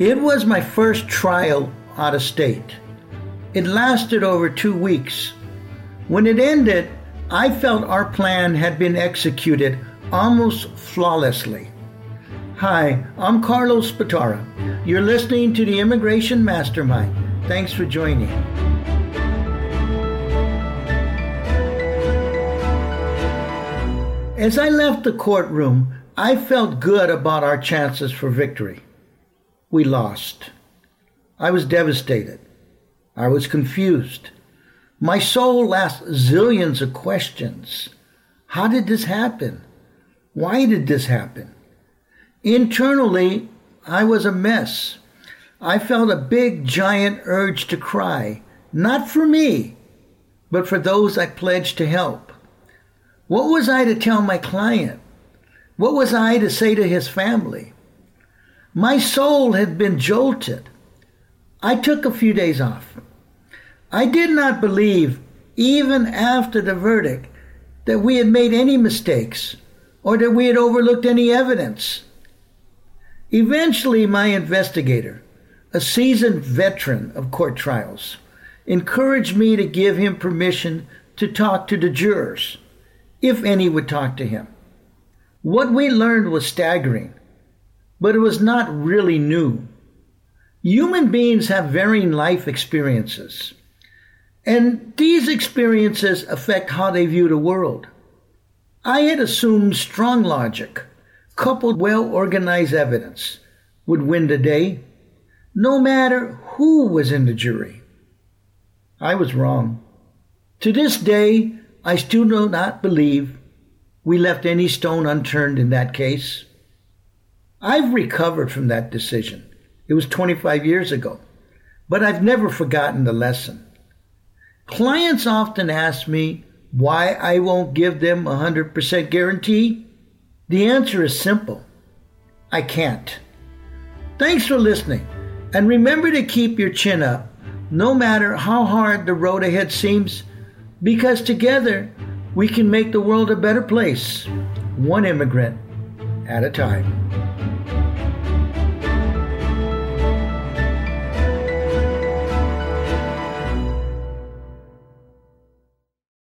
It was my first trial out of state. It lasted over two weeks. When it ended, I felt our plan had been executed almost flawlessly. Hi, I'm Carlos Batara. You're listening to the Immigration Mastermind. Thanks for joining. As I left the courtroom, I felt good about our chances for victory. We lost. I was devastated. I was confused. My soul asked zillions of questions. How did this happen? Why did this happen? Internally, I was a mess. I felt a big, giant urge to cry, not for me, but for those I pledged to help. What was I to tell my client? What was I to say to his family? My soul had been jolted. I took a few days off. I did not believe, even after the verdict, that we had made any mistakes or that we had overlooked any evidence. Eventually, my investigator, a seasoned veteran of court trials, encouraged me to give him permission to talk to the jurors, if any would talk to him. What we learned was staggering, but it was not really new. Human beings have varying life experiences, and these experiences affect how they view the world. I had assumed strong logic, coupled well organized evidence, would win the day, no matter who was in the jury. I was wrong. To this day, I still do not believe we left any stone unturned in that case. I've recovered from that decision. It was 25 years ago. But I've never forgotten the lesson. Clients often ask me why I won't give them a 100% guarantee. The answer is simple I can't. Thanks for listening. And remember to keep your chin up, no matter how hard the road ahead seems, because together we can make the world a better place, one immigrant at a time.